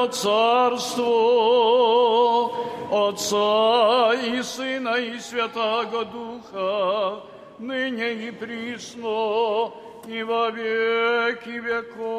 твоего царству, Отца и Сына и Святаго Духа, ныне и присно, и во веки веков.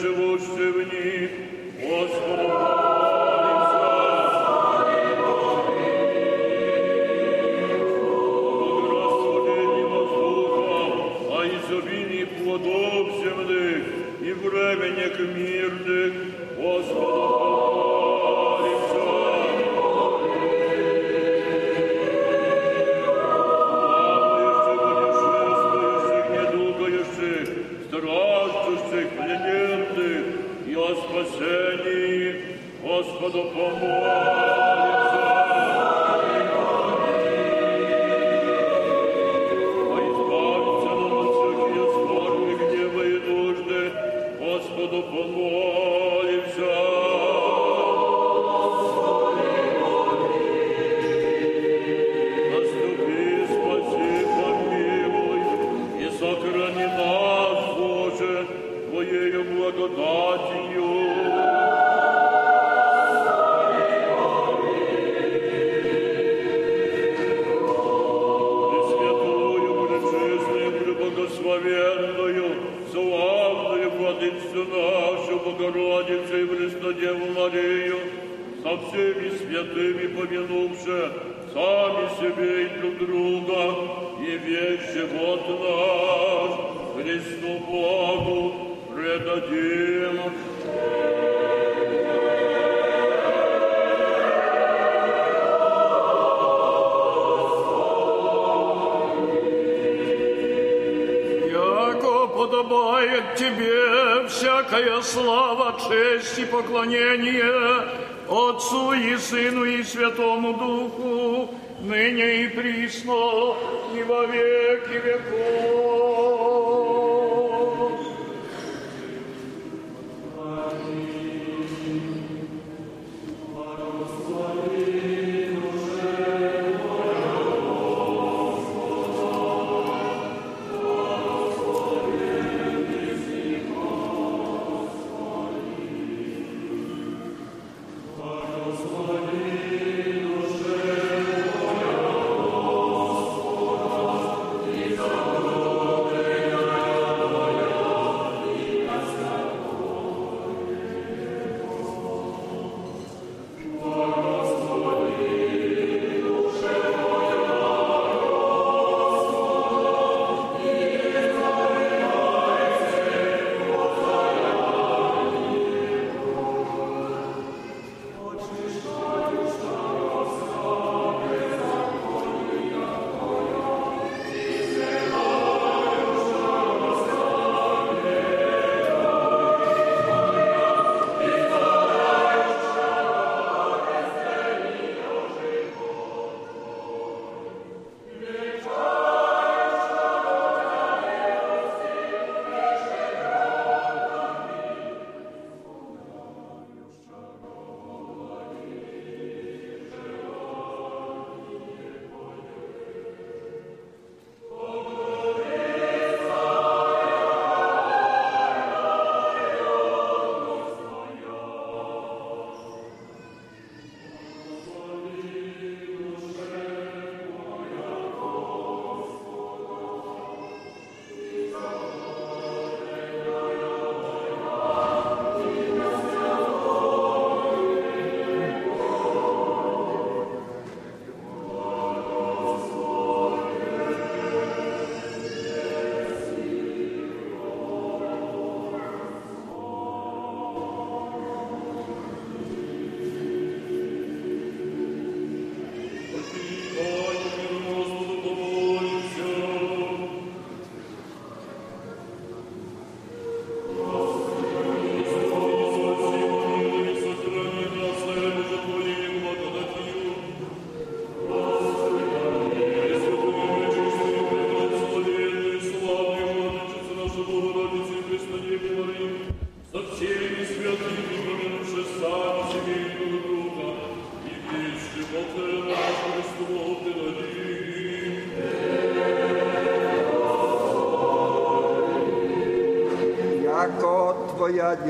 живущий в ней.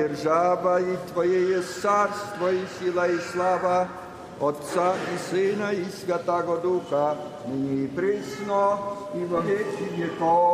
держава, и Твое есть царство, и сила, и слава, Отца и Сына, и Святаго Духа, ныне и присно, и во веки веков.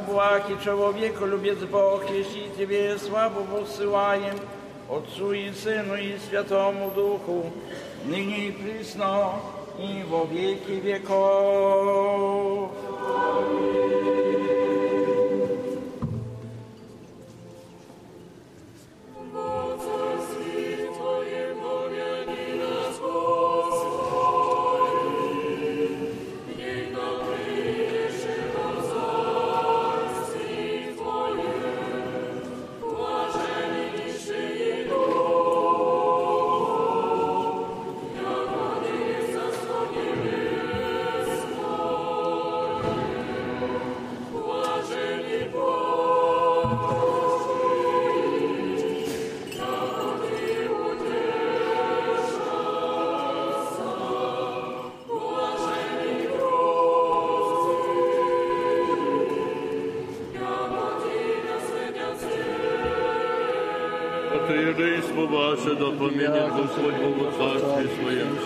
Błaki człowieku, lubiec Bóg, jeśli Ciebie słabo posyłajem, Otcu i Synu i Świętemu Duchu, nyní i prysno i wo wieki wieków. Да поменит Господь Бог в Царстве Своем,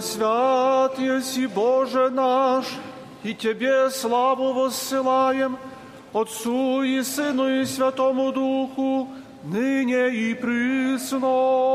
свят еси Боже наш, и Тебе славу воссылаем, Отцу и Сыну и Святому Духу, ныне и присно.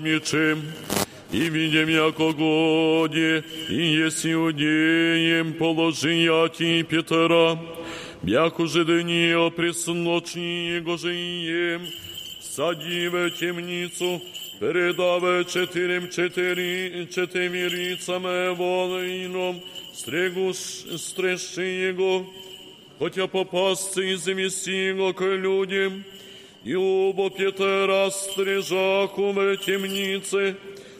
Мечем, именем яко годе, и есть иудеем положияти Петра, бяко же дни пресночни его же ием, садиве темницу, передаве четырем четыри, четемирицаме воином, стрегу стрещи его, хотя попасться и завести его к людям, и оба Петра стрижаху в темнице,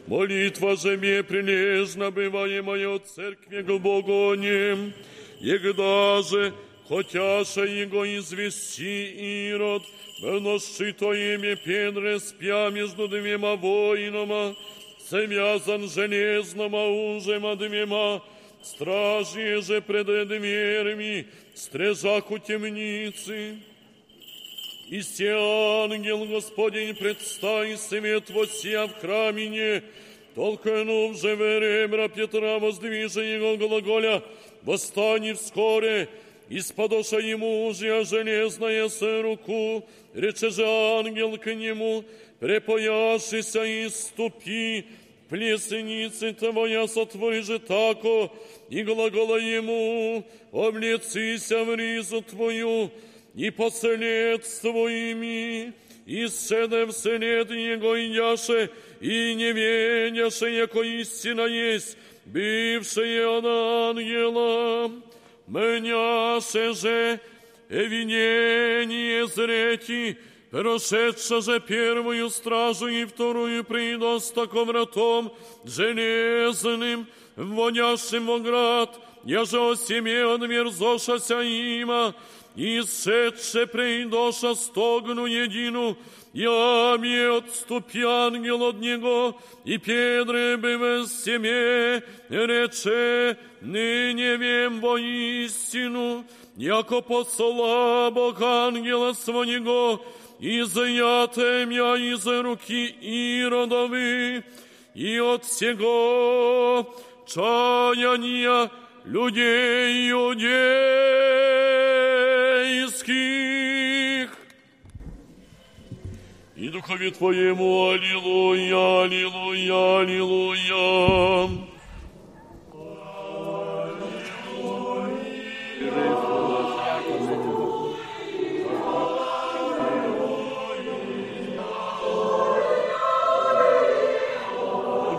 молитва же мне прилежно бываемая от церкви к Богу нем, егда же, хотяша его извести Ирод, выносший то имя Педре спя между двема воинами, связан железного ужема двема, стражи же пред дверями, стрежах у темницы. И се ангел Господень предстай свет вося в храмине, толкнув же ребра Петра, воздвижа его глаголя, восстань вскоре, Исподоша ему мужья железная с руку, рече же ангел к нему, препояшися и ступи, плесеницы твоя сотвори же тако, и глагола ему, облецися в ризу твою, и послед твоими, и седем вслед его и яше, и не веняше, яко истина есть, бывшее от ангела. Меняше же винение зрети, прошедша же первую стражу и вторую придоста ко вратом железным, во град, яже о Симеон мерзошася има, и сшедше придоша стогну едину, я ми отступи ангел от него, и Педре быве семе, рече, ныне вем воистину, яко посла Бог ангела своего, изъятем я из руки Иродовы, и от всего чаяния людей иудейских. И духове Твоему, аллилуйя, аллилуйя, аллилуйя.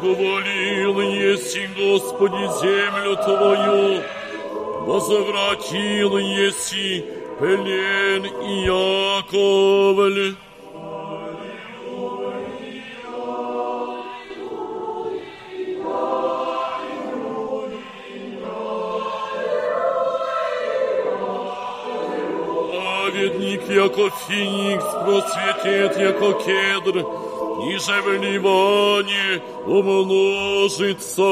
Говорил еси, Господи, землю Твою, возвратил еси плен Иаковль. Праведник, яко феникс, просветет, яко кедр, ниже внимания умножится.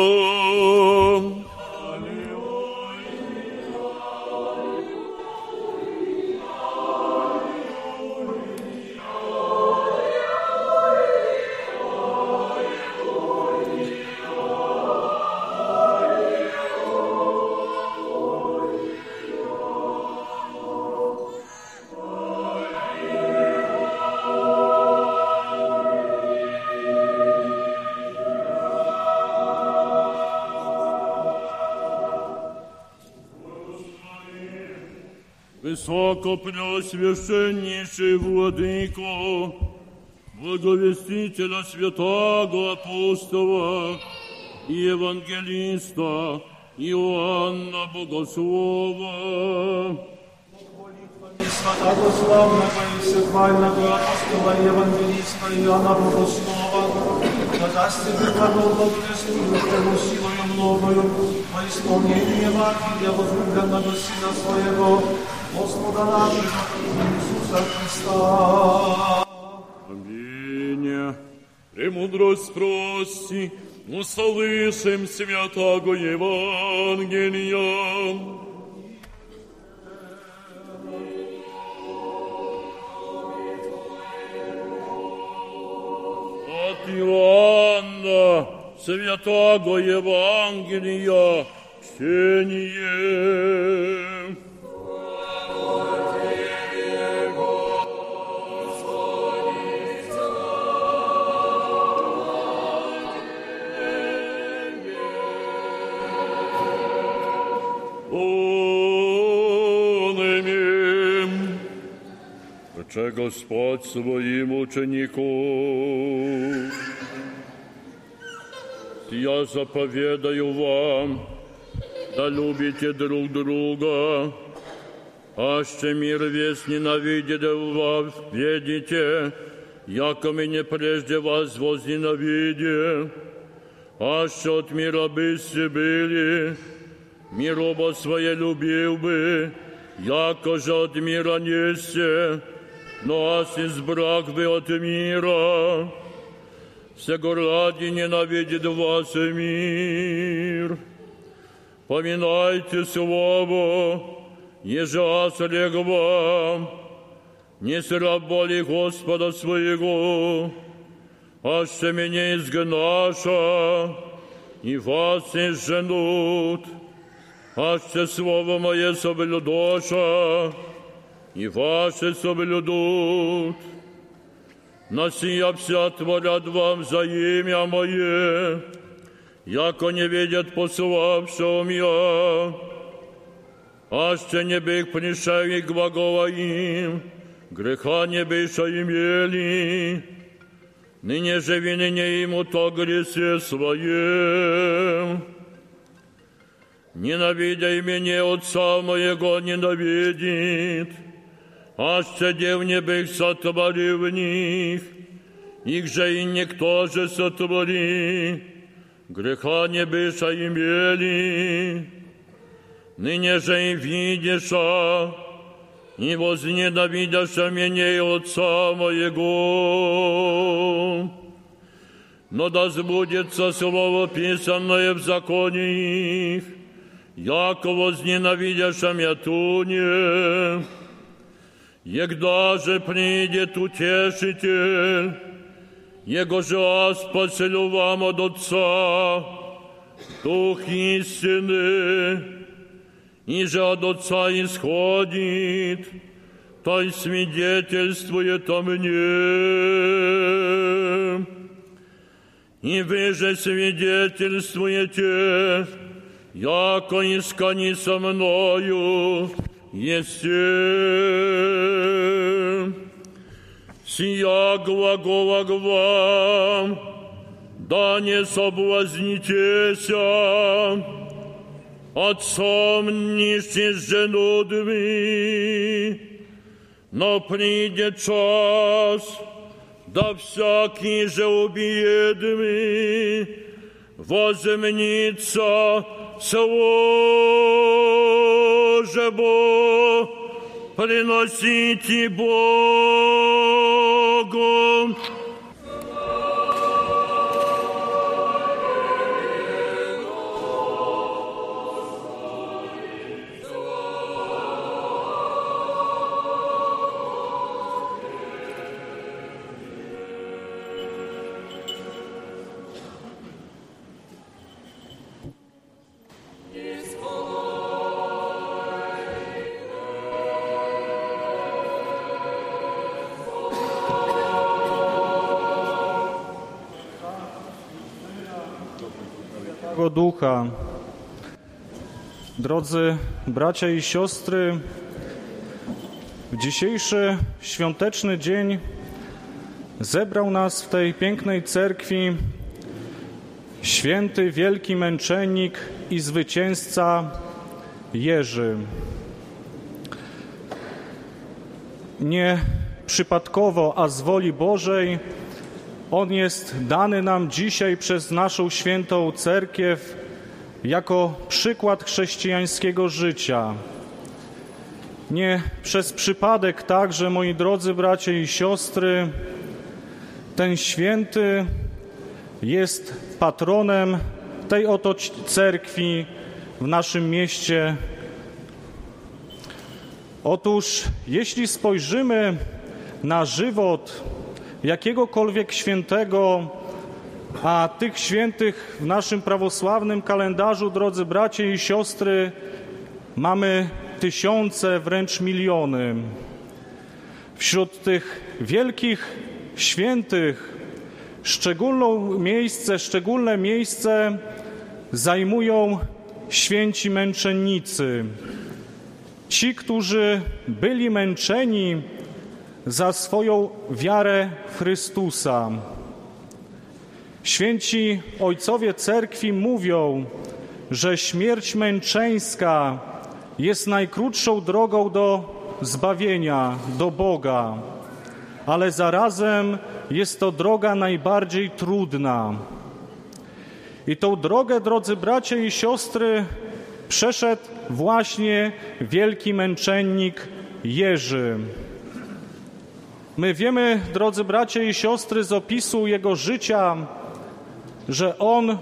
Умножится. Высокопреосвященнейший Владыко, благовестителя святого апостола и евангелиста Иоанна Богослова, Святого славного и всехвального апостола евангелиста Иоанна Богослова, да даст тебе Христу, силою многою, во исполнении Евангелия возлюбленного Сына Своего, Господа нашего Иисуса Христа. Аминь. Премудрость прости, услышим святого Евангелия. От Иоанна, святого Евангелия, чтение. Рече Господь своим ученику, я заповедаю вам, да любите друг друга, аще мир весь ненавидит вас, ведите, яко мне прежде вас возненавидя, аще от мира бысте были, мир оба свое любил бы, яко же от мира несте, но аз избрах бы от мира, всего ради ненавидит вас и мир. Поминайте слово, не ежеас вам, не сраболи Господа своего, аще меня изгнаша, и вас не женут, аще слово мое соблюдоша, и ваши соблюдут wasze sobie ludut. Насіявся творят вам за ім'я моє, яко не видят посылавшего я, а ще не бих пришел и глагола им, греха не быша имели, ныне же вины не ему то гресе своем. Ненавидя меня отца моего ненавидит, Аще дивні бих сотворив в них, их же и никто же сотвори, греха не быша имели, ныне же и видишь, и возненавидишь меня Отца моего. Но да сбудется слово, писанное в законе их, яко возненавидишь меня туне, Егда же придет утешитель, Его же аз поселю вам от Отца, Дух истины, и же от Отца исходит, то и свидетельствует о мне. И вы же свидетельствуете, яко искани со мною, есте. Сия глагола к вам, да не соблазнитеся, отцом нищи с женудми, но придет час, да всякий же убиедми всего же Бог приносите Богу. Ducha. Drodzy bracia i siostry, w dzisiejszy świąteczny dzień zebrał nas w tej pięknej cerkwi święty wielki męczennik i zwycięzca Jerzy. Nie przypadkowo, a z woli Bożej on jest dany nam dzisiaj przez naszą świętą cerkiew jako przykład chrześcijańskiego życia. Nie przez przypadek także, moi drodzy bracia i siostry, ten święty jest patronem tej oto cerkwi w naszym mieście. Otóż, jeśli spojrzymy na żywot jakiegokolwiek świętego, a tych świętych w naszym prawosławnym kalendarzu, drodzy bracia i siostry, mamy tysiące, wręcz miliony. Wśród tych wielkich świętych szczególną miejsce, szczególne miejsce zajmują święci męczennicy. Ci, którzy byli męczeni za swoją wiarę Chrystusa. Święci ojcowie cerkwi mówią, że śmierć męczeńska jest najkrótszą drogą do zbawienia, do Boga, ale zarazem jest to droga najbardziej trudna. I tą drogę, drodzy bracia i siostry, przeszedł właśnie wielki męczennik Jerzy. My wiemy, drodzy bracia i siostry, z opisu jego życia, że on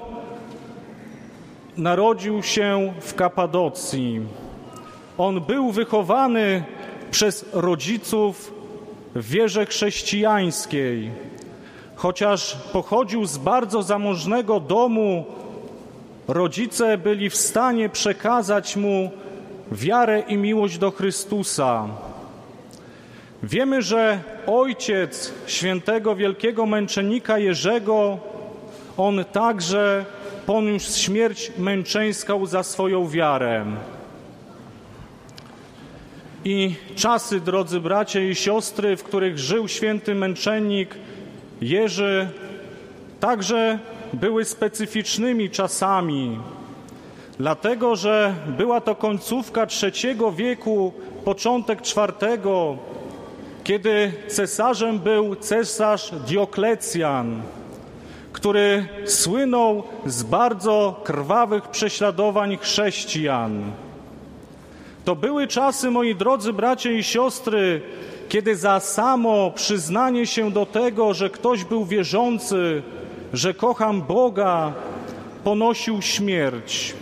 narodził się w Kapadocji. On był wychowany przez rodziców w wierze chrześcijańskiej. Chociaż pochodził z bardzo zamożnego domu, rodzice byli w stanie przekazać mu wiarę i miłość do Chrystusa. Wiemy, że ojciec świętego wielkiego męczennika Jerzego, on także poniósł śmierć męczeńską za swoją wiarę. I czasy, drodzy bracia i siostry, w których żył święty męczennik Jerzy, także były specyficznymi czasami, dlatego że była to końcówka III wieku, początek IV, kiedy cesarzem był cesarz Dioklecjan, który słynął z bardzo krwawych prześladowań chrześcijan. To były czasy, moi drodzy bracia i siostry, kiedy za samo przyznanie się do tego, że ktoś był wierzący, że kocham Boga, ponosił śmierć.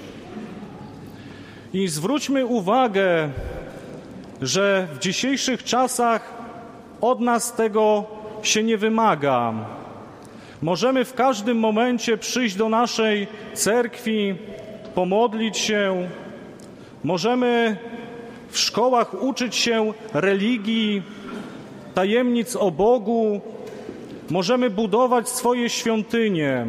I zwróćmy uwagę, że w dzisiejszych czasach od nas tego się nie wymaga. Możemy w każdym momencie przyjść do naszej cerkwi, pomodlić się, możemy w szkołach uczyć się religii, tajemnic o Bogu, możemy budować swoje świątynie.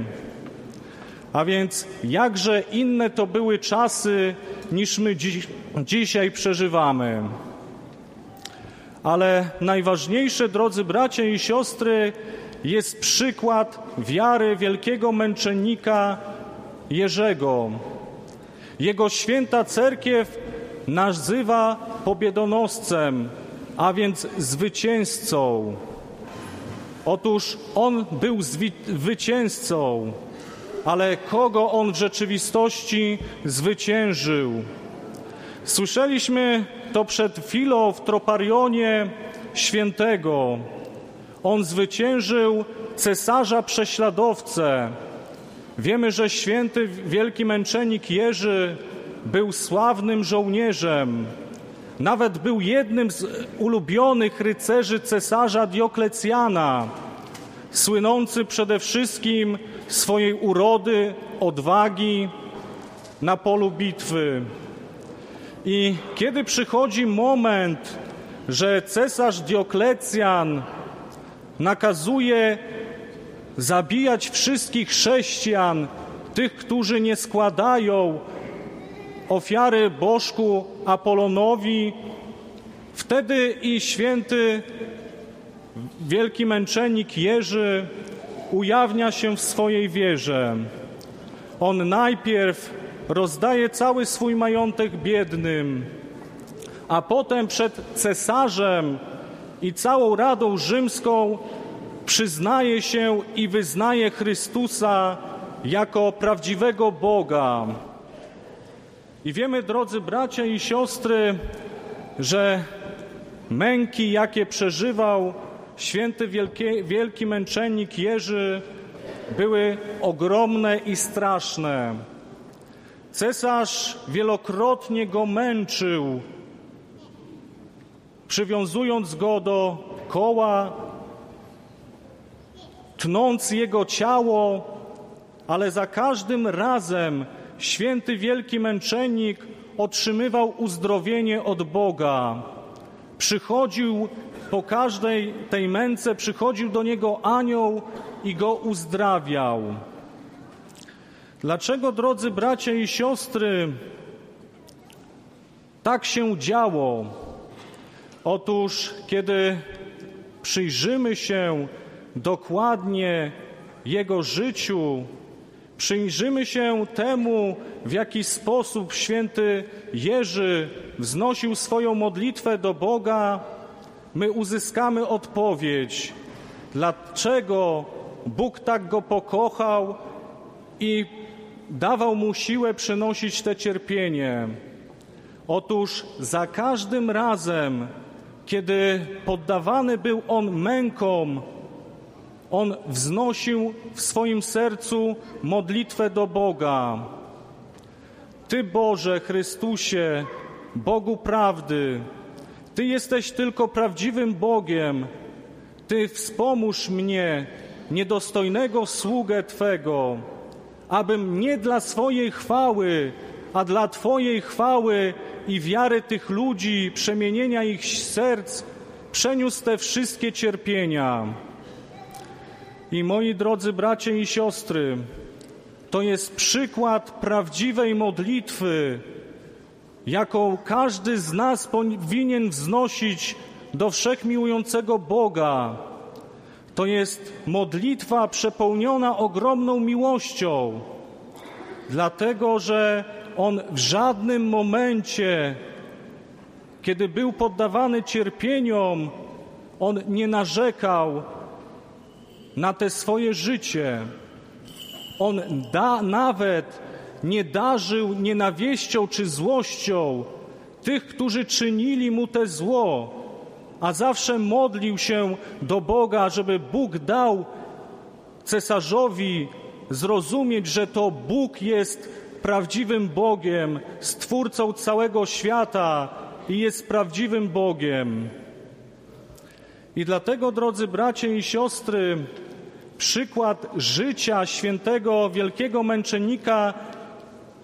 A więc jakże inne to były czasy niż my dziś, dzisiaj przeżywamy. Ale najważniejsze, drodzy bracia i siostry, jest przykład wiary wielkiego męczennika Jerzego. Jego święta cerkiew nazywa pobiedonoscem, a więc zwycięzcą. Otóż on był zwycięzcą, ale kogo on w rzeczywistości zwyciężył? Słyszeliśmy to przed chwilą w Troparionie Świętego. On zwyciężył cesarza prześladowcę. Wiemy, że święty wielki męczennik Jerzy był sławnym żołnierzem. Nawet był jednym z ulubionych rycerzy cesarza Dioklecjana, słynący przede wszystkim swojej urody, odwagi na polu bitwy. I kiedy przychodzi moment, że cesarz Dioklecjan nakazuje zabijać wszystkich chrześcijan, tych, którzy nie składają ofiary bożku Apolonowi, wtedy i święty wielki męczennik Jerzy ujawnia się w swojej wierze. On najpierw rozdaje cały swój majątek biednym, a potem przed cesarzem i całą Radą Rzymską przyznaje się i wyznaje Chrystusa jako prawdziwego Boga. I wiemy, drodzy bracia i siostry, że męki, jakie przeżywał święty wielki, wielki męczennik Jerzy, były ogromne i straszne. Cesarz wielokrotnie go męczył, przywiązując go do koła, tnąc jego ciało, ale za każdym razem święty wielki męczennik otrzymywał uzdrowienie od Boga. Przychodził po każdej tej męce, przychodził do niego anioł i go uzdrawiał. Dlaczego, drodzy bracia i siostry, tak się działo? Otóż, kiedy przyjrzymy się dokładnie Jego życiu, przyjrzymy się temu, w jaki sposób święty Jerzy wznosił swoją modlitwę do Boga, my uzyskamy odpowiedź, dlaczego Bóg tak go pokochał i dawał mu siłę przenosić te cierpienie. Otóż za każdym razem, kiedy poddawany był on mękom, on wznosił w swoim sercu modlitwę do Boga. Ty, Boże Chrystusie, Bogu prawdy, Ty jesteś tylko prawdziwym Bogiem. Ty wspomóż mnie niedostojnego sługę Twego, abym nie dla swojej chwały, a dla Twojej chwały i wiary tych ludzi, przemienienia ich serc, przeniósł te wszystkie cierpienia. I moi drodzy bracia i siostry, to jest przykład prawdziwej modlitwy, jaką każdy z nas powinien wznosić do wszechmiłującego Boga. To jest modlitwa przepełniona ogromną miłością, dlatego że On w żadnym momencie, kiedy był poddawany cierpieniom, On nie narzekał na te swoje życie. On da, nawet nie darzył nienawiścią czy złością tych, którzy czynili mu te zło, a zawsze modlił się do Boga, żeby Bóg dał cesarzowi zrozumieć, że to Bóg jest prawdziwym Bogiem, stwórcą całego świata i jest prawdziwym Bogiem. I dlatego, drodzy bracia i siostry, przykład życia świętego wielkiego męczennika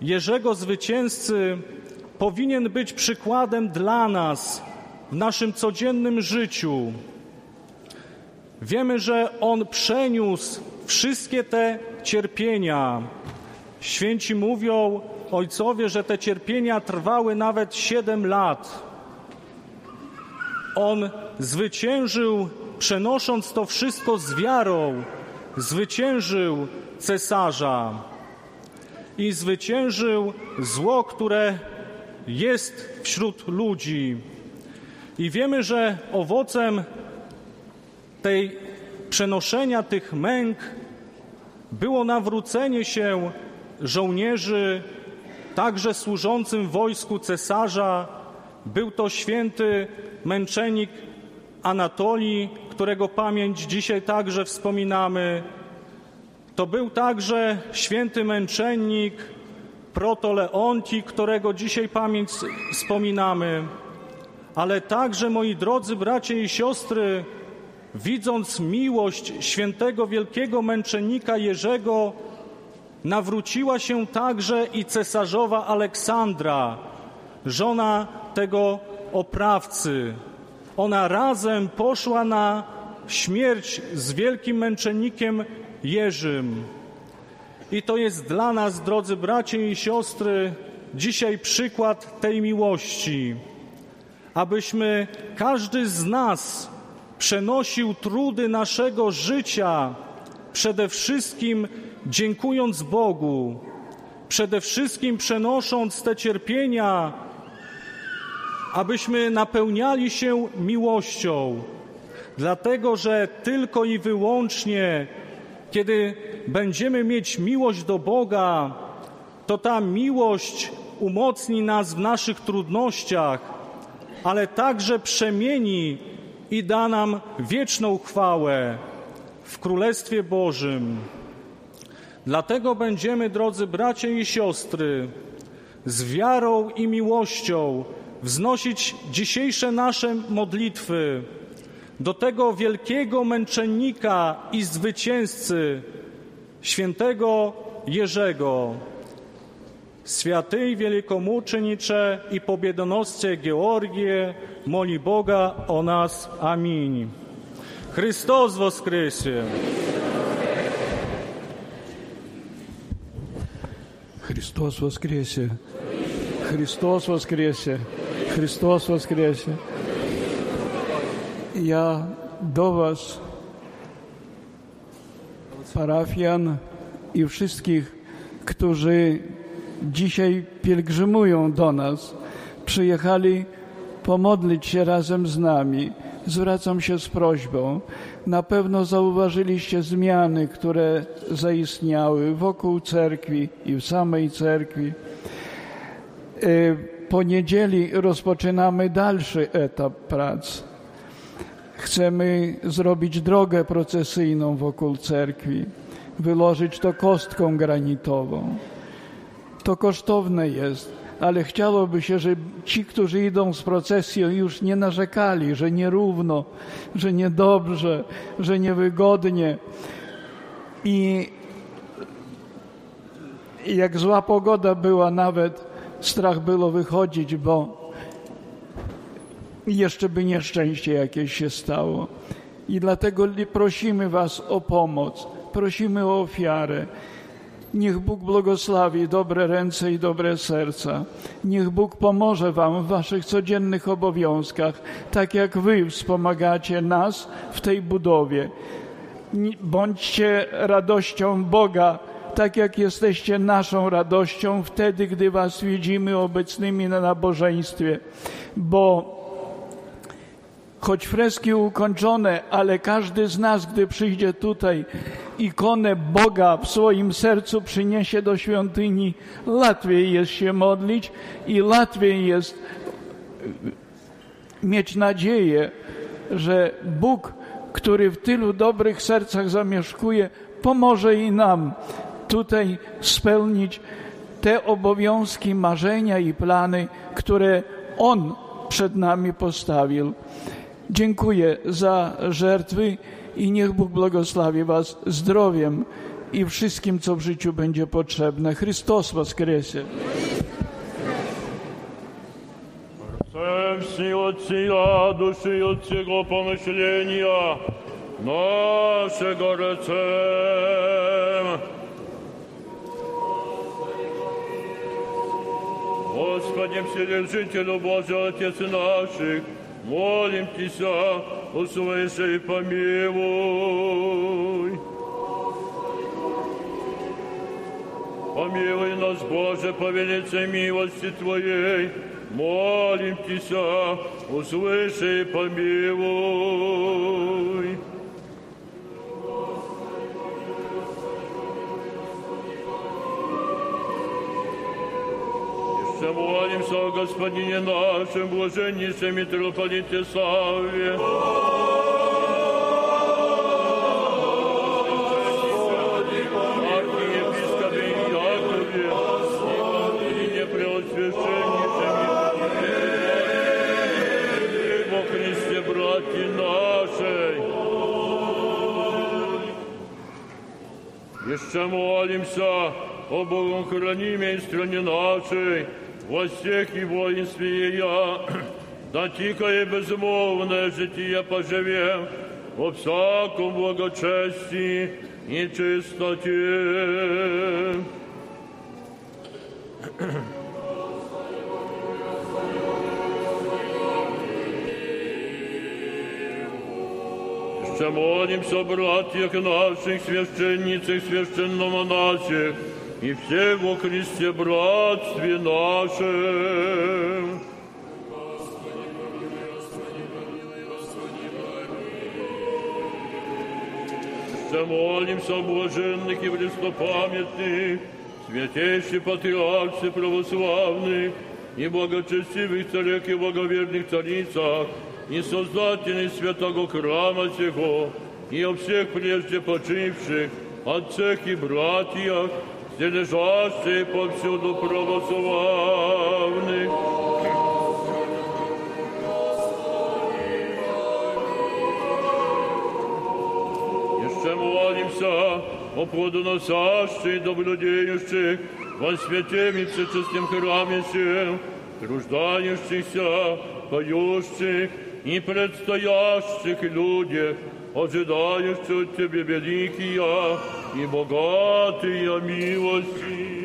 Jerzego Zwycięzcy powinien być przykładem dla nas w naszym codziennym życiu. Wiemy, że On przeniósł wszystkie te cierpienia. Święci mówią, ojcowie, że te cierpienia trwały nawet siedem lat. On zwyciężył, przenosząc to wszystko z wiarą, zwyciężył cesarza i zwyciężył zło, które jest wśród ludzi. I wiemy, że owocem tej przenoszenia tych męk było nawrócenie się żołnierzy, także służącym wojsku cesarza. Był to święty męczennik Anatolii, którego pamięć dzisiaj także wspominamy. To był także święty męczennik Protoleonti, którego dzisiaj pamięć wspominamy. Ale także, moi drodzy bracia i siostry, widząc miłość świętego wielkiego męczennika Jerzego, nawróciła się także i cesarzowa Aleksandra, żona tego oprawcy. Ona razem poszła na śmierć z wielkim męczennikiem Jerzym. I to jest dla nas, drodzy bracia i siostry, dzisiaj przykład tej miłości, abyśmy każdy z nas przenosił trudy naszego życia, przede wszystkim dziękując Bogu, przede wszystkim przenosząc te cierpienia, abyśmy napełniali się miłością, dlatego że tylko i wyłącznie, kiedy będziemy mieć miłość do Boga, to ta miłość umocni nas w naszych trudnościach, ale także przemieni i da nam wieczną chwałę w Królestwie Bożym. Dlatego będziemy, drodzy bracia i siostry, z wiarą i miłością wznosić dzisiejsze nasze modlitwy do tego wielkiego męczennika i zwycięzcy, świętego Jerzego. Święty wielkomuczenicze i pobiedonosce Georgie, moli Boga o nas. Amin. Chrystus woskresie! Христос воскресе! Христос воскресе! Христос воскресе! Ja do Was, parafian i wszystkich, którzy dzisiaj pielgrzymują do nas, przyjechali pomodlić się razem z nami. Zwracam się z prośbą. Na pewno zauważyliście zmiany, które zaistniały wokół cerkwi i w samej cerkwi. Y, po niedzieli rozpoczynamy dalszy etap prac. Chcemy zrobić drogę procesyjną wokół cerkwi, wyłożyć to kostką granitową. To kosztowne jest, ale chciałoby się, żeby ci, którzy idą z procesją, już nie narzekali, że nierówno, że niedobrze, że niewygodnie. I jak zła pogoda była, nawet strach było wychodzić, bo jeszcze by nieszczęście jakieś się stało. I dlatego prosimy Was o pomoc, prosimy o ofiarę. Niech Bóg błogosławi dobre ręce i dobre serca. Niech Bóg pomoże Wam w Waszych codziennych obowiązkach, tak jak Wy wspomagacie nas w tej budowie. Bądźcie radością Boga, tak jak jesteście naszą radością wtedy, gdy Was widzimy obecnymi na nabożeństwie, bo choć freski ukończone, ale każdy z nas, gdy przyjdzie tutaj, ikonę Boga w swoim sercu przyniesie do świątyni, łatwiej jest się modlić i łatwiej jest mieć nadzieję, że Bóg, który w tylu dobrych sercach zamieszkuje, pomoże i nam tutaj spełnić te obowiązki, marzenia i plany, które On przed nami postawił. Dziękuję za żertwy i niech Bóg błogosławi Was zdrowiem i wszystkim, co w życiu będzie potrzebne. Chrystus воскресе! Всі отця, душі от цього помишлення нашого рецем. Господи, Вседержителю Божий, Отец наших, молим Тися, услыши и помилуй. Помилуй нас, Боже, по велице милости Твоей, молим Тися, услыши и помилуй. Еще молимся о Господине нашем, блаженнейшем митрополите Савве. Архиепископе Якове, Господине Преосвященнейшем во Христе, братья нашей. Еще молимся о Богом хранимой стране нашей, во всех и воинстве ее, да тихое безмолвное житие поживем во всяком благочестии и чистоте. Ще молимся, братьях наших, священницах, священномонасях, и всех во Христе братстве нашем. Ще молимся о блаженных и престопамятных, святейших патриархе православных и благочестивых царях и благоверных царицах, и создателей святого храма сего, и о всех прежде почивших, отцах и братьях, де лежащий повсюду православних. Ще молимся о плодоносящих, добродіючих, во святім і всечистим храмі сім, труждающихся, поющих и предстоящих людях, ожидающих от Тебе великие, i bogaty o miłości.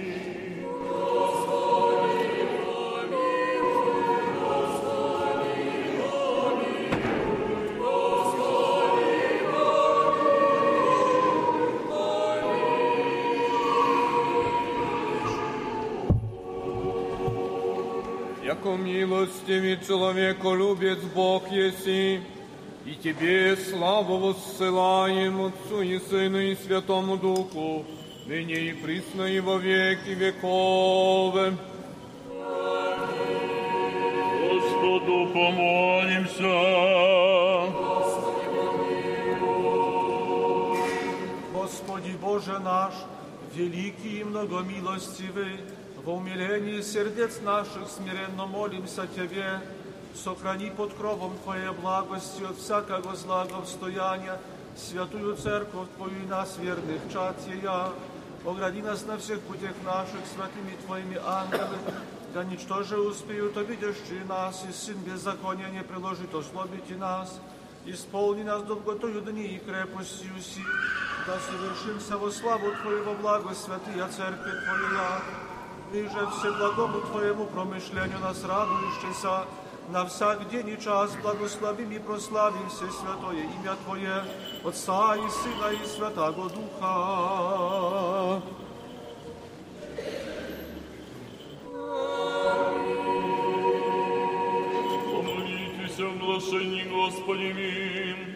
Jako miłostiwy człowieku lubiec Bóg jesi, и Тебе славу воссылаем Отцу и Сыну и Святому Духу, ныне и присно и во веки веков. Господу помолимся. Господи Боже наш, великий и многомилостивый, во умилении сердец наших смиренно молимся Тебе, сохрани под кровом Твоей благости от всякого злого встояния святую церковь Твою и нас, верных чад Сия. Огради нас на всех путях наших святыми Твоими ангелами, да ничтоже успеют обидящие нас, и сын беззакония не приложит ослабить и нас. Исполни нас долготою дни и крепостью сил, да совершимся во славу Твою во благо святая Церковь Твоя. Ниже всеблагому Твоему промышлению нас радующийся, на всяк день и час благословим и прославим все святое имя Твое, Отца и Сына и Святаго Духа. Помолитесь о глашении Господевим.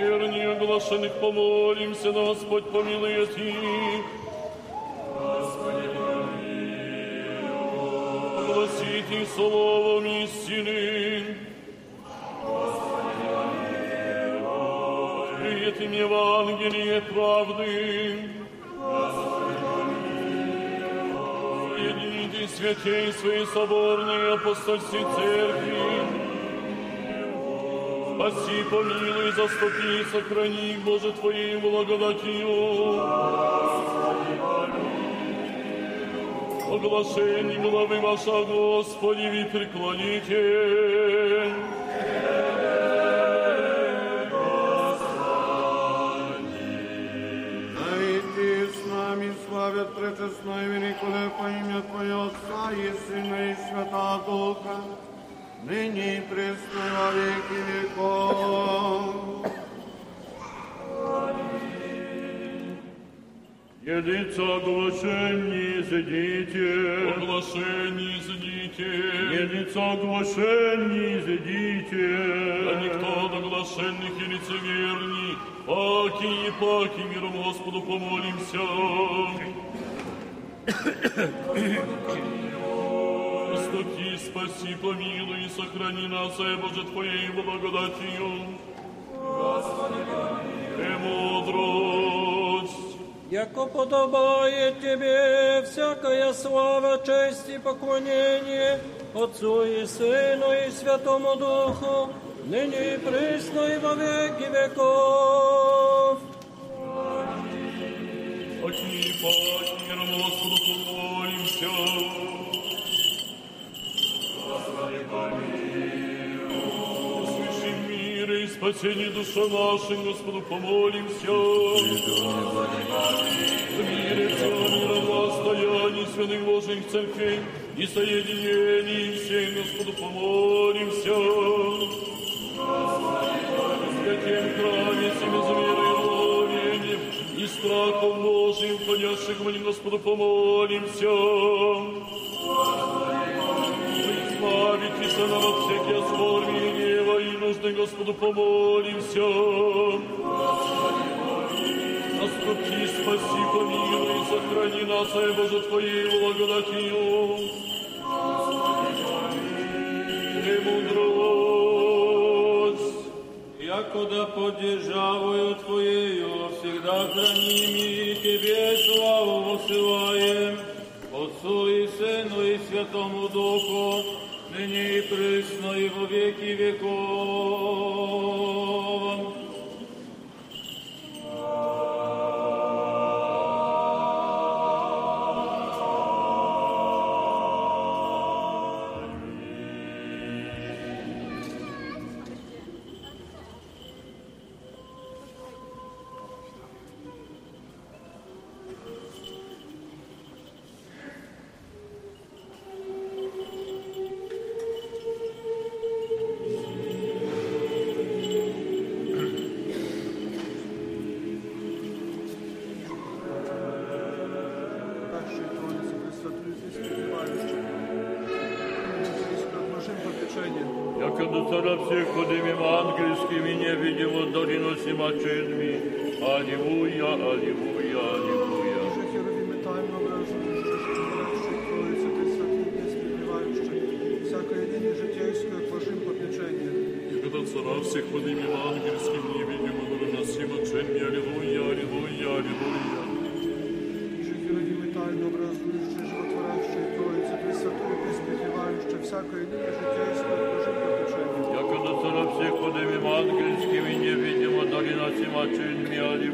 Верни оглашенных помолимся, Господь помилует их. Господи, помилуй. Гласит их словом истины. Открыет им Евангелие правды. Соедините святей своей соборной апостольской церкви. Спаси, помилуй, заступи, сохрани, Боже, Твоей благодатью. Оглашение главы ваша, Господи, ви преклоните. Славят пречестное великое по имя Твое Отца и Сына и Святого Духа, ныне и пресно во веки веков. Едица оглашение зайдите. Оглашение зайдите. Едица оглашение зайдите. Да никто от оглашенных и лицеверний, паки и паки миром Господу помолимся. Прости, спаси, помилуй и сохрани нас, и Боже, Твоей благодатью. Господи, Премудрость. Яко подобает Тебе всякая слава, честь и поклонение Отцу и Сыну и Святому Духу, ныне и присно и во веки веков. Паки, паки, миром Господу помолимся. спасение души нашей, Господу помолимся. В мире расстоянии святых Божьих церквей и соединений всей Господу помолимся. Святем храме всеми звероверием и страхом Божьим, хранящих мы Господу помолимся. Вы избавитесь нам от всяких оскорблений, и и нужды, Господу, помолимся. Наступи, спаси, помилуй, и сохрани нас, Ай Боже, Твоей благодатью. Премудрость. Якода под державою Твоею всегда храними Тебе славу посылаем, Отцу и Сыну и Святому Духу, ныне и присно и во веки веков. Я когда-то на всех поднимем ангельскими невидимо долинасим от чуин миари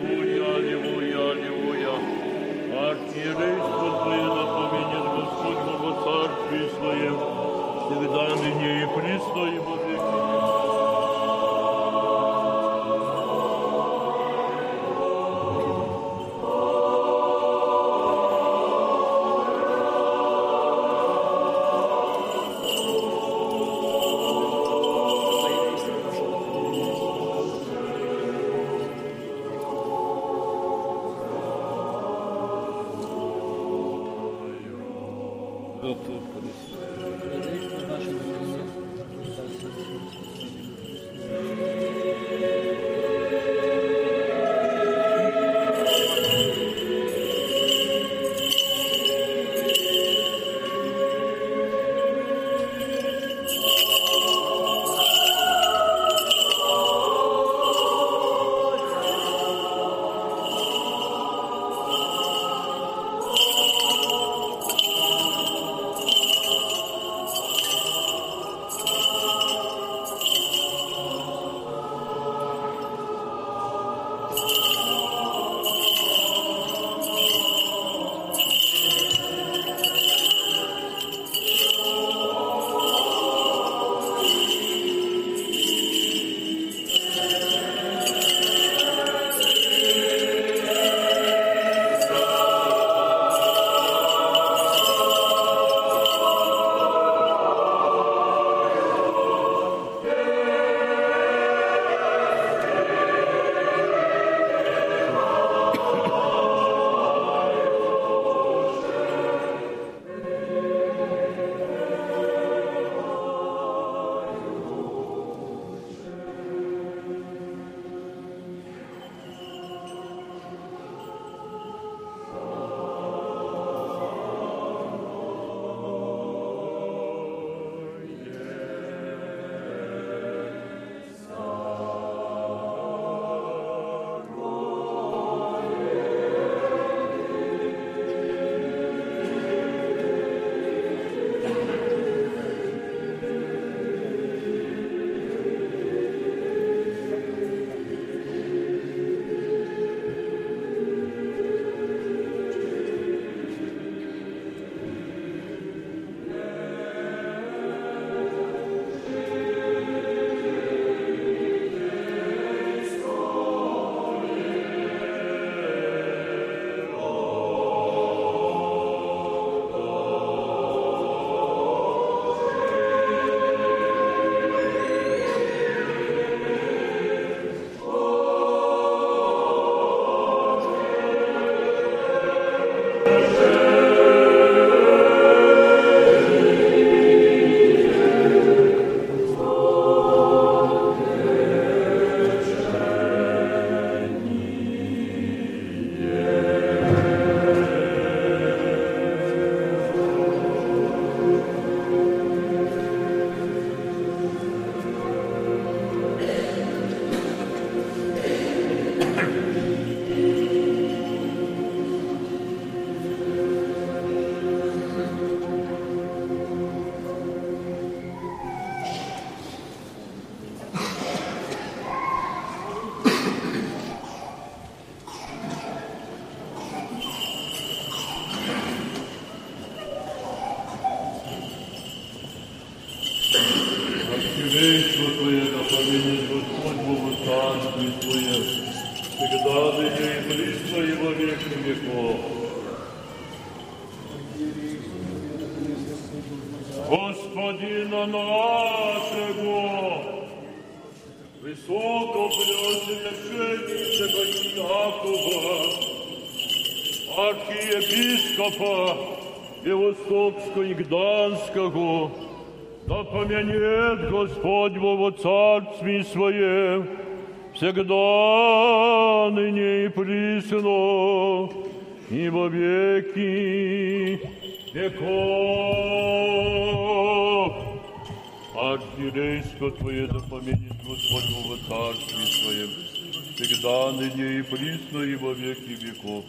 во веки веков.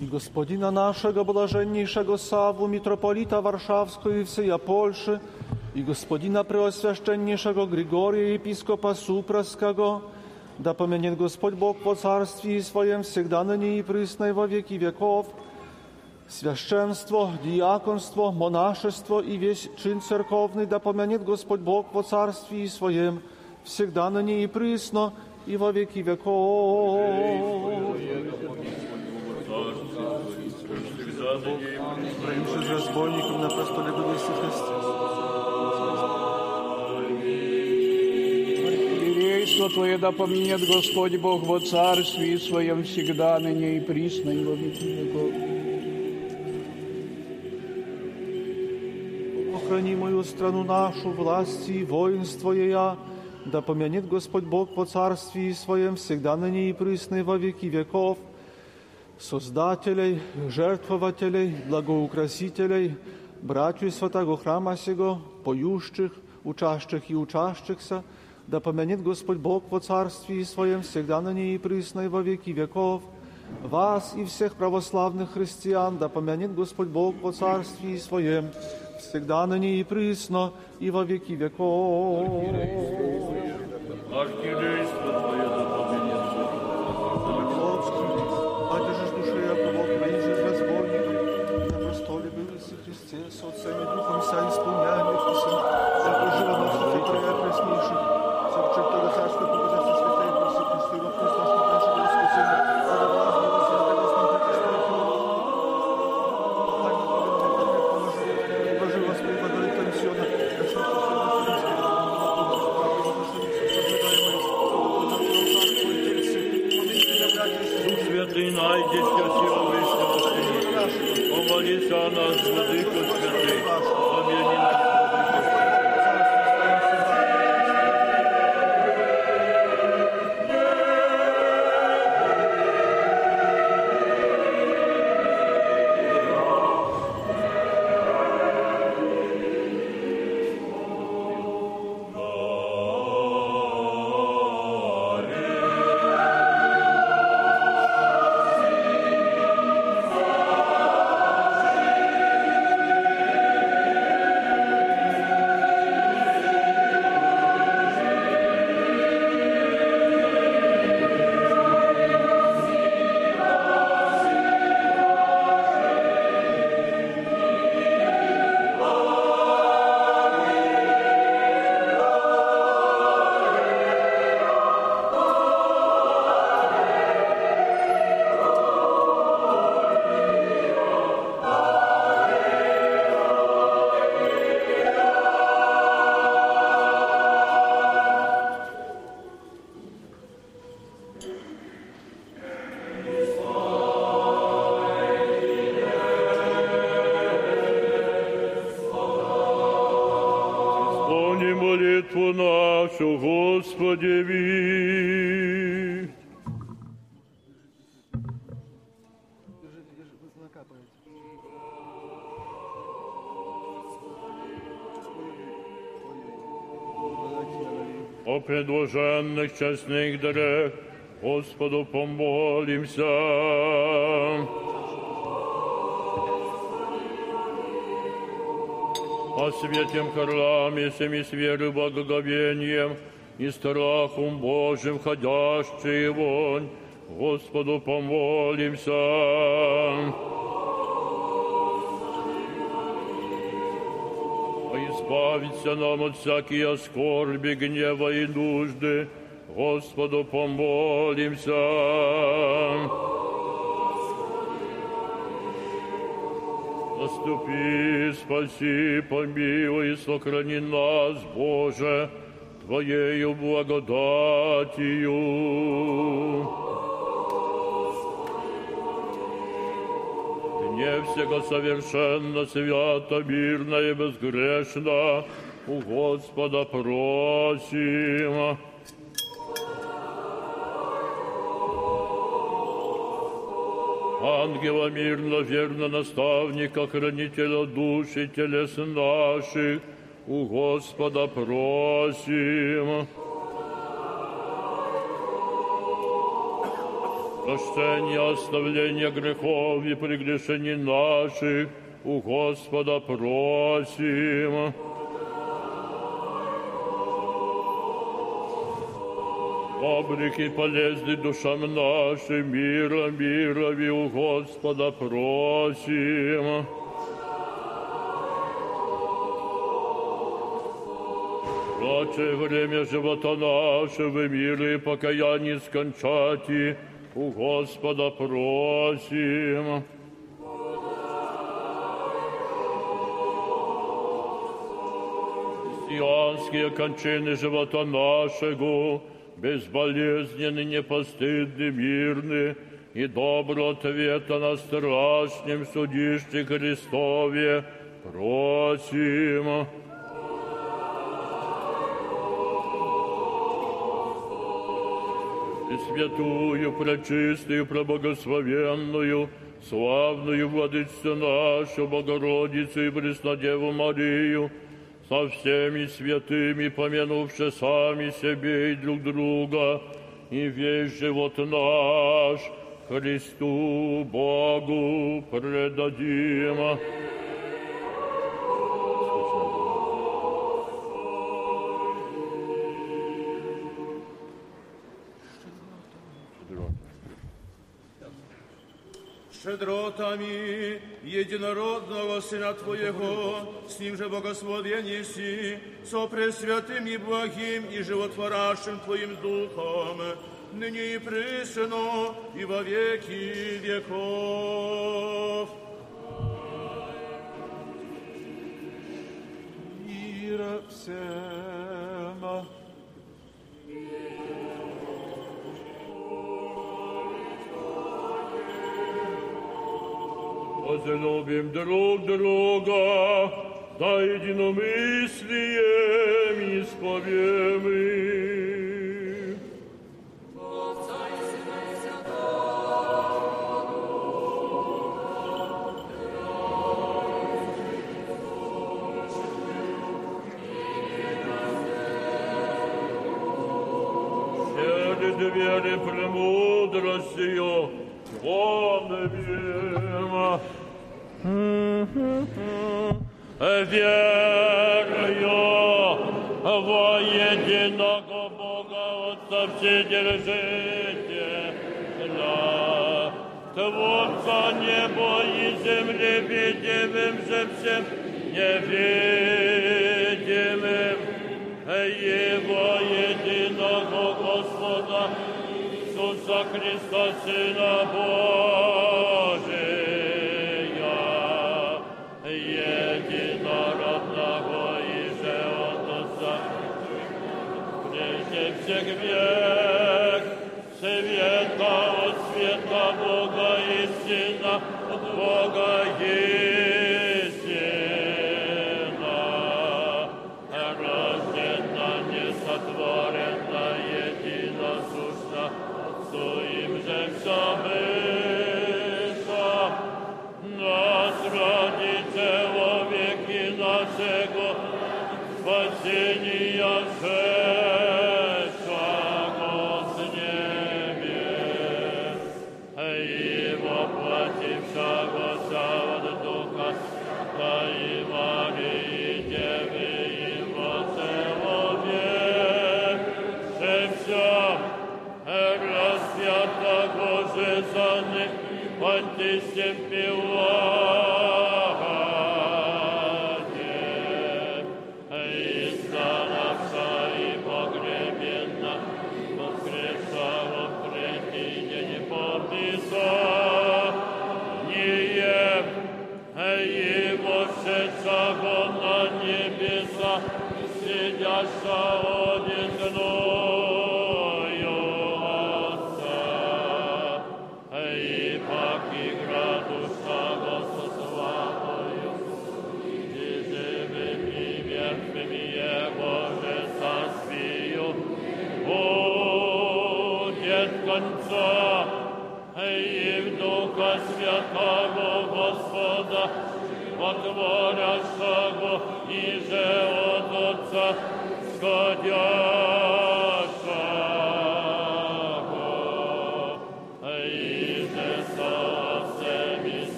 I gospodina naszego blażenniejszego Sawu, mitropolita warszawskiego i wsyja Polszy, i gospodina preoswiaszczenniejszego Grigoria, episkopa Supraskiego, да помянет Господь Бог по царстве своем всегда ныне и присно и во веки веков. Священство, диаконство, монашество и весь чин церковный да помянет Господь Бог по царстве своем всегда ныне и присно и во веки веков. Проимши с разбойником на престоле Архиерейство Твое да помянет Господь Бог во царстве своем всегда, ныне и присно и во веки веков. Охрани мою страну нашу, власти и воинство я, да помянет Господь Бог по царстве своем всегда и присно и во веки веков. Создателей, жертвователей, благоукрасителей, братью святого храма сего, поющих, учащих и учащихся, да помянет Господь Бог по царстве своем всегда и присно и во веки веков. Вас и всех православных христиан, да помянет Господь Бог по царстве своем, всегда ныне и присно и во веки веков. Архиерейство Твое да Одержишь душе Якова, Украине, разбойником, на престоле был Христе, с Отцем и Духом вся исполняемый предложенных честных дарах Господу помолимся. о святем храме, семи с верой, благоговением и страхом Божьим ходящие вонь, Господу помолимся. Избавиться нам от всякие скорби, гнева и нужды, Господу помолимся. Заступи, спаси, помилуй, сохрани нас, Боже, Твоею благодатью. Не всего совершенно, свято, мирно и безгрешно у Господа просим. Ангела мирно, верно наставника, хранителя души и телес наших, у Господа просим. Прощение, оставление грехов и прегрешений наших, у Господа просим. Добрых и полезных душам нашим мира, и у Господа просим. Прочее время живота нашего мира и покаяние скончати, у Господа просим. Христианские кончины живота нашего, безболезненны, непостыдны, мирны, и добро ответа на страшнем судище Христове просим. И святую, пречистую, проблагословенную, славную владычцу нашу, Богородицу и Преснодеву Марию, со всеми святыми, помянувши сами себе и друг друга, и весь живот наш Христу Богу предадим. Щедротами единородного Сына Твоего, с Ним же благословение си, со пресвятым и благим и животворящим Твоим Духом, ныне и присно, и во веки веков. Мира всем. возлюбим друг друга, да единомыслием исповемы. вере премудростью, Твоя вере, Wierzę w jedynego Boga Otca Wszechdzielżycie, dla Twórca niebo i ziemi widzimym, że wszem niewidzimym Jego jedynego Gospoda Jezusa Chrysta, Syna Boga. Всех век, света от света Бога истина, от Бога истина,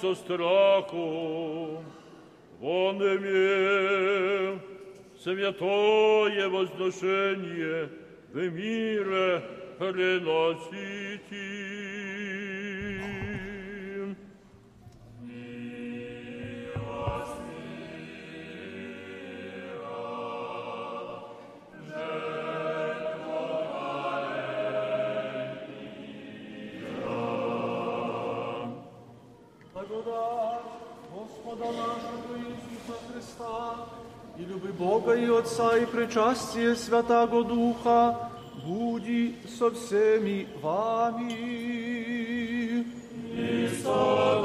со страху, вони мир, святое возношення, в мире приносит. причастие Святаго Духа буди со всеми вами. И со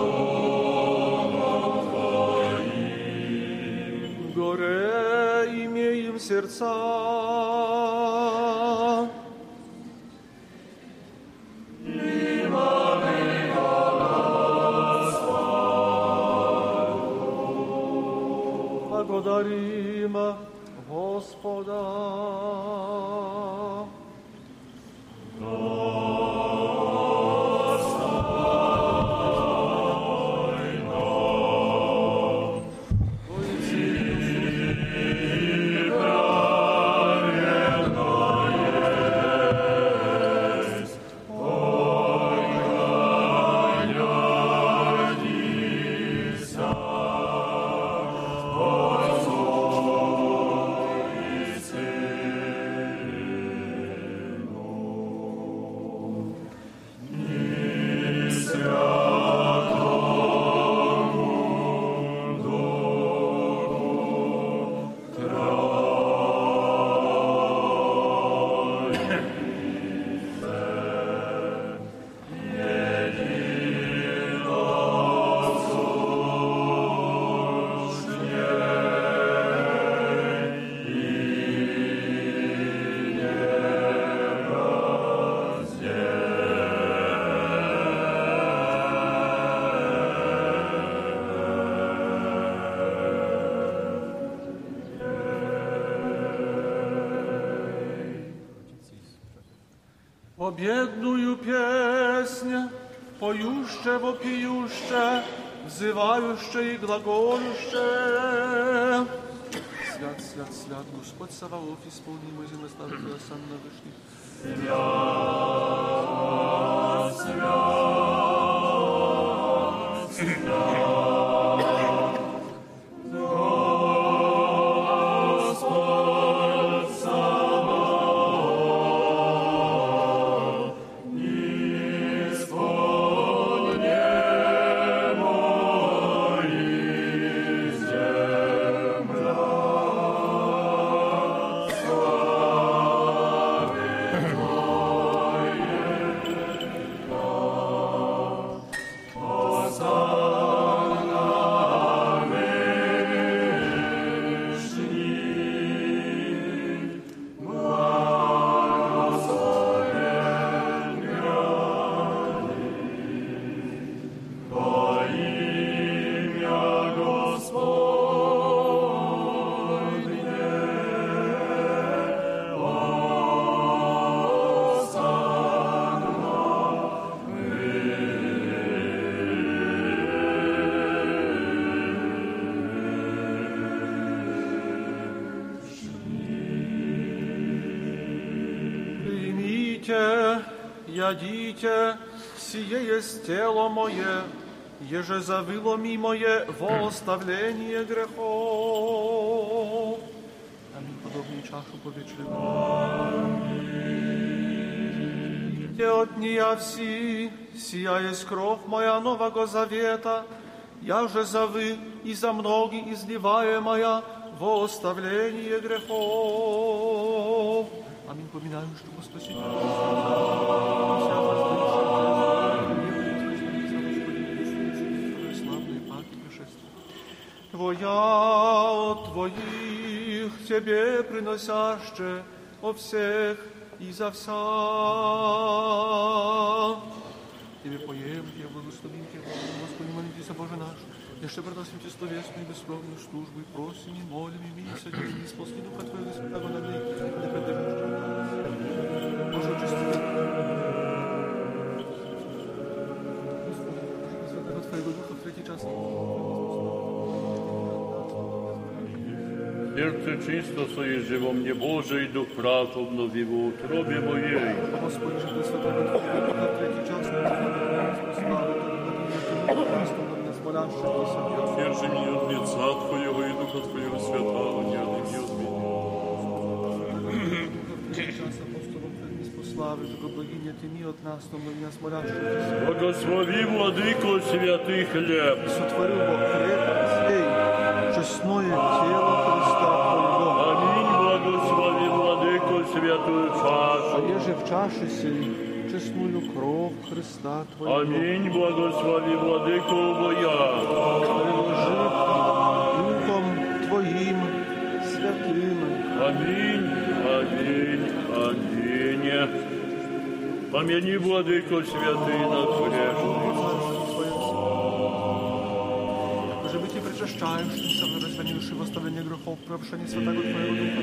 Горе имеем сердца. Благодарим Господа. Победную Глаголюще. Свят, свят, свят, Господь Саваоф, исполнимый земля славы Сан на вышних. Примите, ядите, сие есть тело мое, еже завыло ми мое во оставление грехов. Аминь. Подобную чашу повечерю. Те от нея все, сия есть кровь моя нового завета, я же за вы и за многих изливаемая во оставление грехов. Аминь. Поминаю, что Господи. Твоя от Твоих Тебе приносяще о всех и за вся. Тебе поем, Тебе благословим, Тебе, Господи, молитесь, Боже наш. Jeszcze приносим Тебе словесную и бескровную службу, и просим, и молим, и милися, и спасли Духа Твоего Святого на дни, да нас. Боже, очисти Святого Твоего Духа в третий час. Сердце чисто соеживо мне, Боже, и дух прав обнови в утробе моей. Господи, Господи, Святого Духа, третий час, Держи меня от лица Твоего и Духа Твоего Святого, не отойди от меня. Благослови, Владыко, святый хлеб. Сотворил Бог хлеб честное тело Аминь, благослови, Владыко, святую А чашу. еже в чаше сей, честную кровь Христа Твоего. Аминь, благослови, Владыко, моя. Приложи Духом Твоим святым. Аминь, аминь, аминь. Помяни, Владыко, святый над грешных. Żeby Cię przeczeszczałem, tym совершив оставление грехов, при общении Святого Твоего Духа.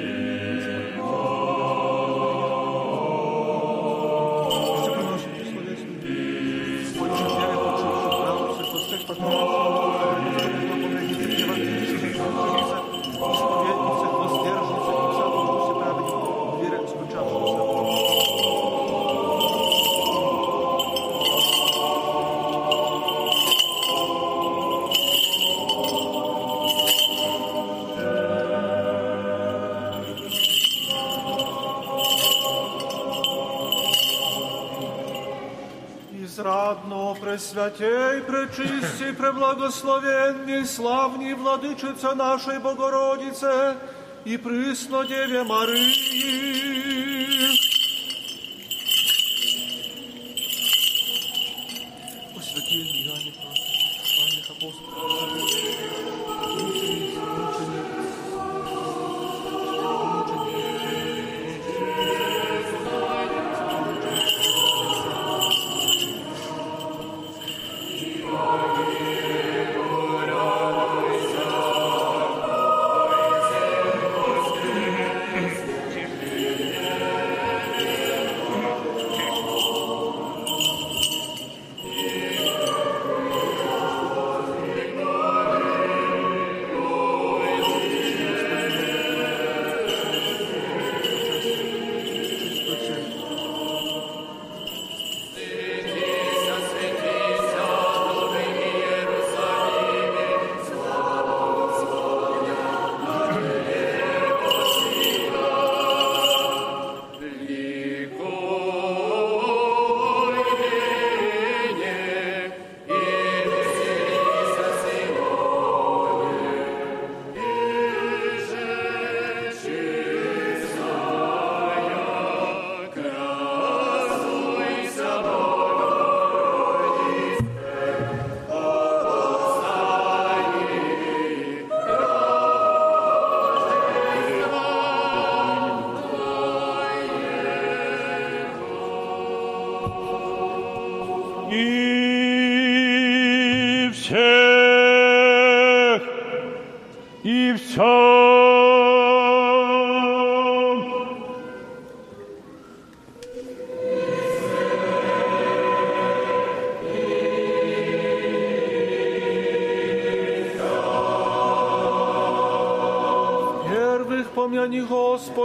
пресвятей, пречистей, преблагословенней, славней владычице нашей Богородице и присно Деве Марии.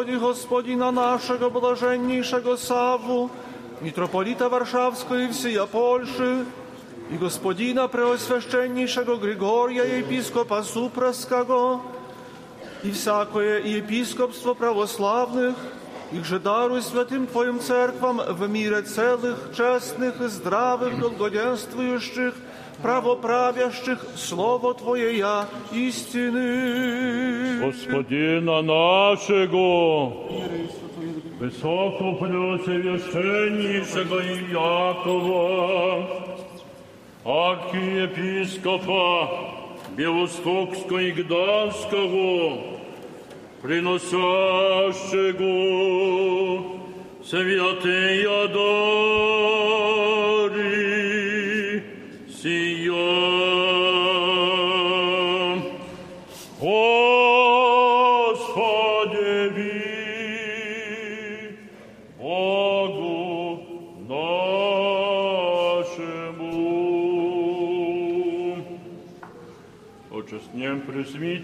Gospodzi, Gospodina naszego blażenniejszego Sawu, mitropolita warszawskiego i wsija Polszy, i gospodina preosвященнейшego Grygoria, episkopa Supraskiego, i wsakoje i episkopstwo prawosławnych, их же даруй святым Твоим церквам в мире целых, честных и здравых, благоденствующих, правоправящих Слово Твое я истины. Господина нашего, высоко пресвященнейшего Якова, архиепископа Белостокского и Гданского, приносящего святые дары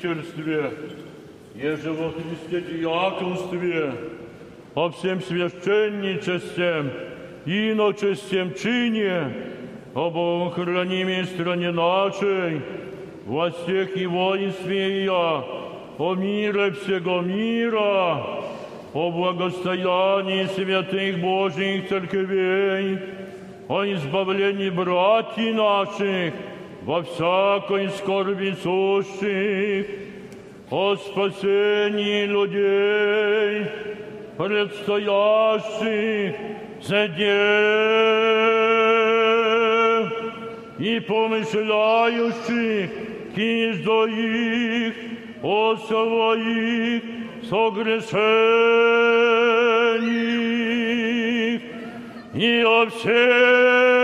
Пресвитерстве, еже во Христе диаконстве, о всем священничестве, иночестем чине, об охранимой стране нашей, властях и воинстве я, о мире всего мира, о благостоянии святых Божьих церквей, о избавлении братьев наших во всякой скорби сущих, о спасении людей, предстоящих за и помышляющих кизо их о своих согрешениях и о всех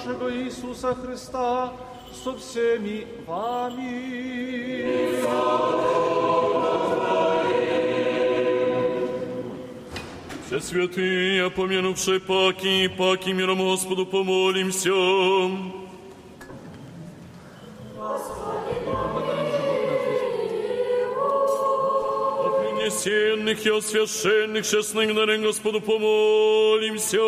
нашего Иисуса Христа со всеми вами. Все святые, помянувшие паки, паки миром Господу помолимся. О принесенных и о священных честных дарен Господу помолимся.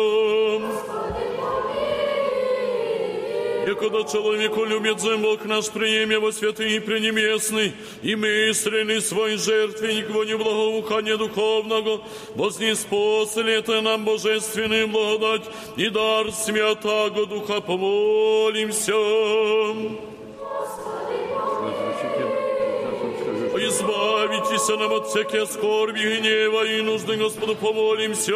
Якода человеку любит Бог наш приеме во святый и пренеместный, и мысленный свой жертвенник во неблагоухание духовного, вознеспосли это нам божественную благодать и дар святаго Духа помолимся. Избавитесь нам от всякой скорби, гнева и нужды, Господу, помолимся.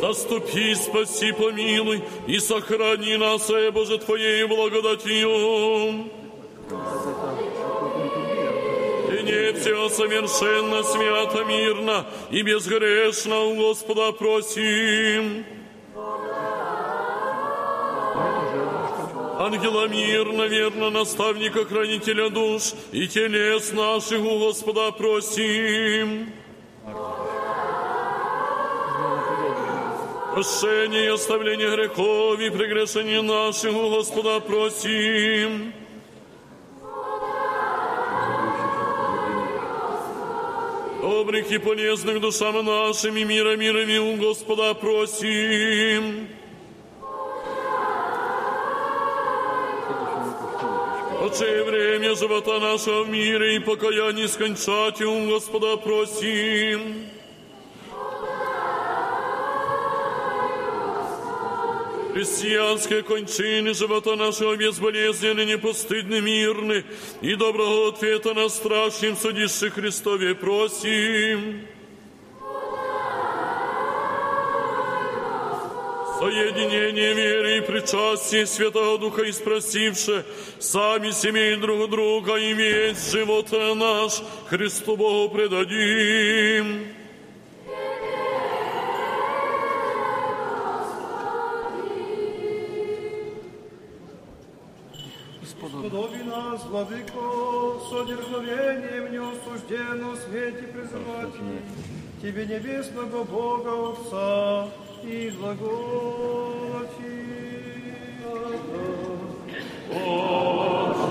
Заступи, спаси, помилуй и сохрани нас, О Боже, Твоей благодатью. И не все совершенно, свято, мирно и безгрешно у Господа просим. Ангела мирно, верно, наставника, хранителя душ и телес наших у Господа просим. Прощение и оставление грехов и прегрешений наших у Господа просим. Добрых и полезных душам нашим и мира мирами у Господа просим. Отче, время живота нашего в мире и покаяние скончать у Господа просим. Христианские кончины живота нашего безболезненны, непостыдны, мирны, и доброго ответа на страшном судище Христове просим. Соединение веры и причастие Святого Духа и спросивши, сами семей друг друга и весь живот наш Христу Богу предадим. Сподоби нас, Владыко, содержанием неосужденно свете призывать Тебе небесного Бога Отца и глаголати. Яко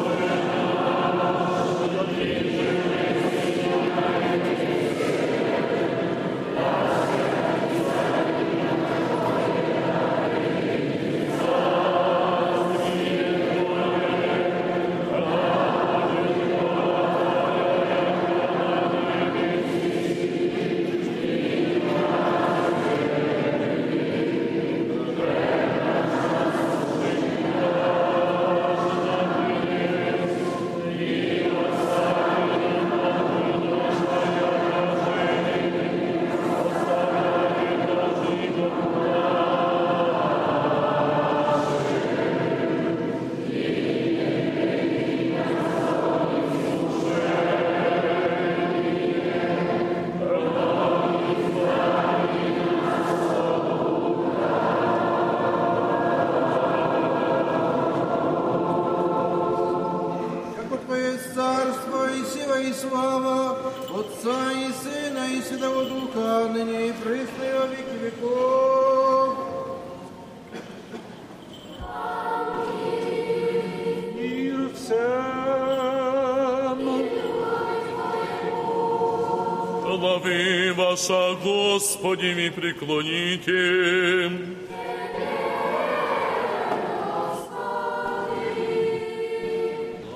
Главы ваша, Господи, ми преклоните.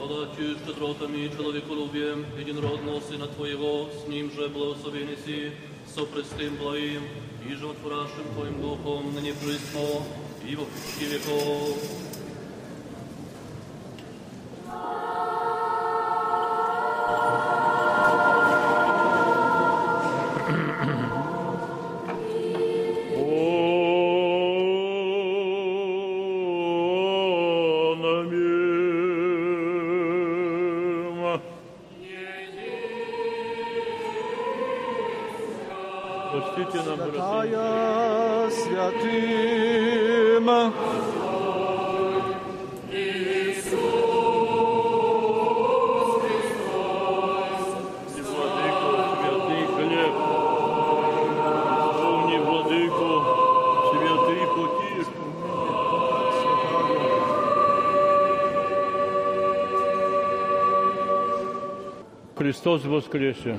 Отдачу щедротами и человеколюбием единородного Сына Твоего, с Ним же благословен си, со престым благим и животворящим Твоим Духом, ныне присно и во веки веков. Помилуйте нам, братья. святым. Христос воскресе!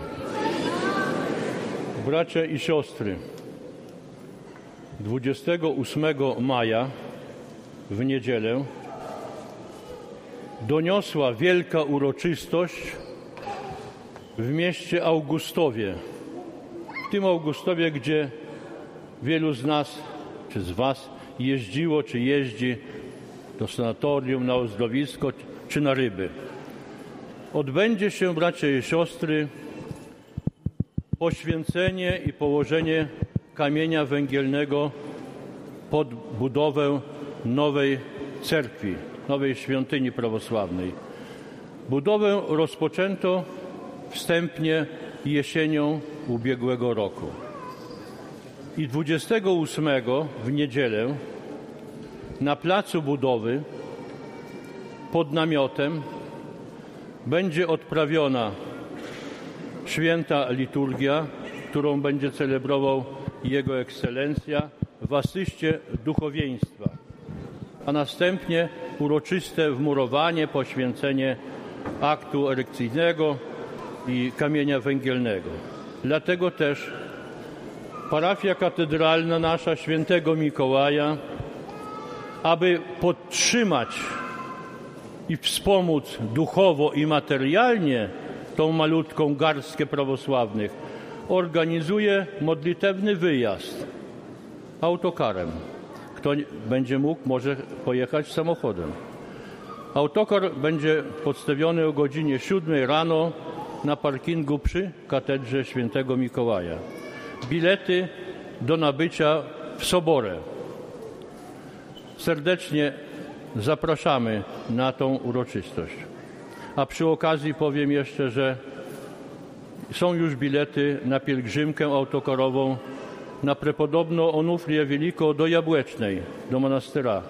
Bracia i siostry, 28 maja w niedzielę doniosła wielka uroczystość w mieście Augustowie. W tym Augustowie, gdzie wielu z nas, czy z Was jeździło, czy jeździ do sanatorium, na uzdrowisko, czy na ryby. Odbędzie się, bracia i siostry, poświęcenie i położenie kamienia węgielnego pod budowę nowej cerkwi, nowej świątyni prawosławnej. Budowę rozpoczęto wstępnie jesienią ubiegłego roku. I 28 w niedzielę na placu budowy pod namiotem będzie odprawiona święta liturgia, którą będzie celebrował Jego Ekscelencja w asyście duchowieństwa, a następnie uroczyste wmurowanie, poświęcenie aktu erekcyjnego i kamienia węgielnego. Dlatego też parafia katedralna nasza świętego Mikołaja, aby podtrzymać i wspomóc duchowo i materialnie tą malutką garstkę prawosławnych, organizuje modlitewny wyjazd autokarem. Kto będzie mógł, może pojechać samochodem. Autokar będzie podstawiony o godzinie 7 rano na parkingu przy katedrze świętego Mikołaja. Bilety do nabycia w Soborę. serdecznie zapraszamy na tą uroczystość. A przy okazji powiem jeszcze, że są już bilety na pielgrzymkę autokarową na prepodobno Onufrię Wielko do Jabłecznej, do monastyra.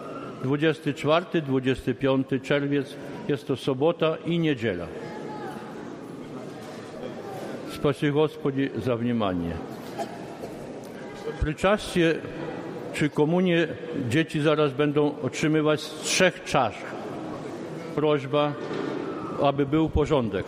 24-25 czerwiec jest to sobota i niedziela. Spasi Господи za wнимание. Pryczastie czy komunię dzieci zaraz będą otrzymywać z trzech czasz. Prośba, aby był porządek.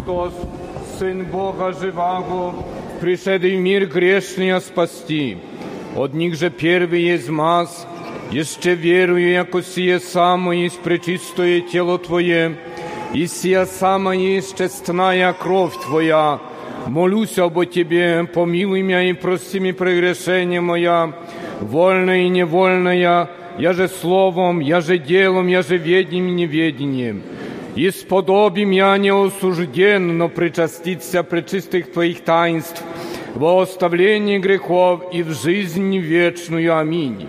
Христос, Сын Бога живаго, пришедший в мир грешный, а спасти. От них же первый есть маз, еще верую, яко сие само есть пречистое тело Твое, и сия сама есть честная кровь Твоя. Молюсь обо Тебе, помилуй меня и прости мне прегрешение моя, вольная и невольная, я же словом, я же делом, я же ведением и неведением. И сподобим я не осужден, но причаститься пречистых Твоих таинств во оставлении грехов и в жизнь вечную. Аминь.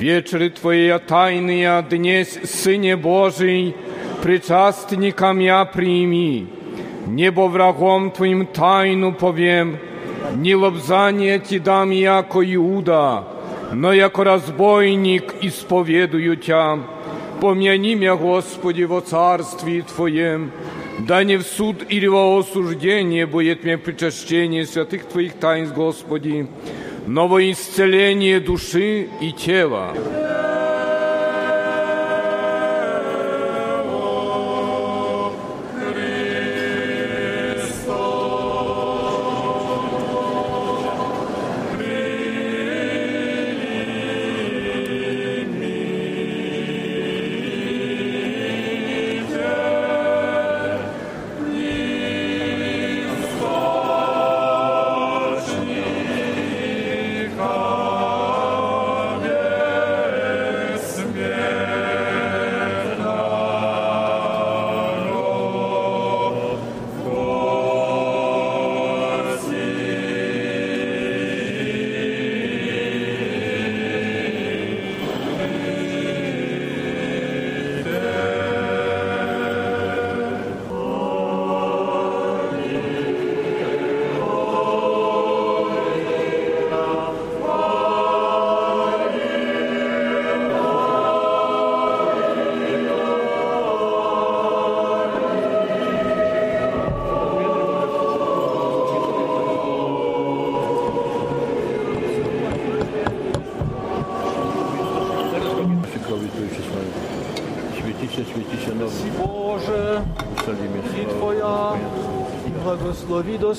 Вечеры Твои тайные днесь, Сыне Божий, причастникам я прими. Небо врагом Твоим тайну повем, не лобзание Ти дам, яко Иуда, но яко разбойник исповедую Тя. Помяни меня, Господи, во царстве Твоем, да не в суд или во осуждение будет мне причащение святых Твоих таинств, Господи, но во исцеление души и тела.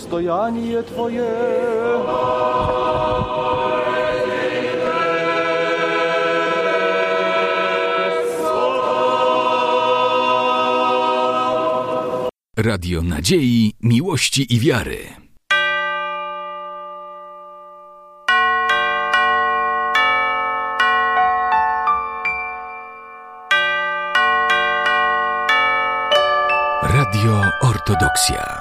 Dostojanie Twoje. Radio Nadziei, Miłości i Wiary. Radio Ortodoksja.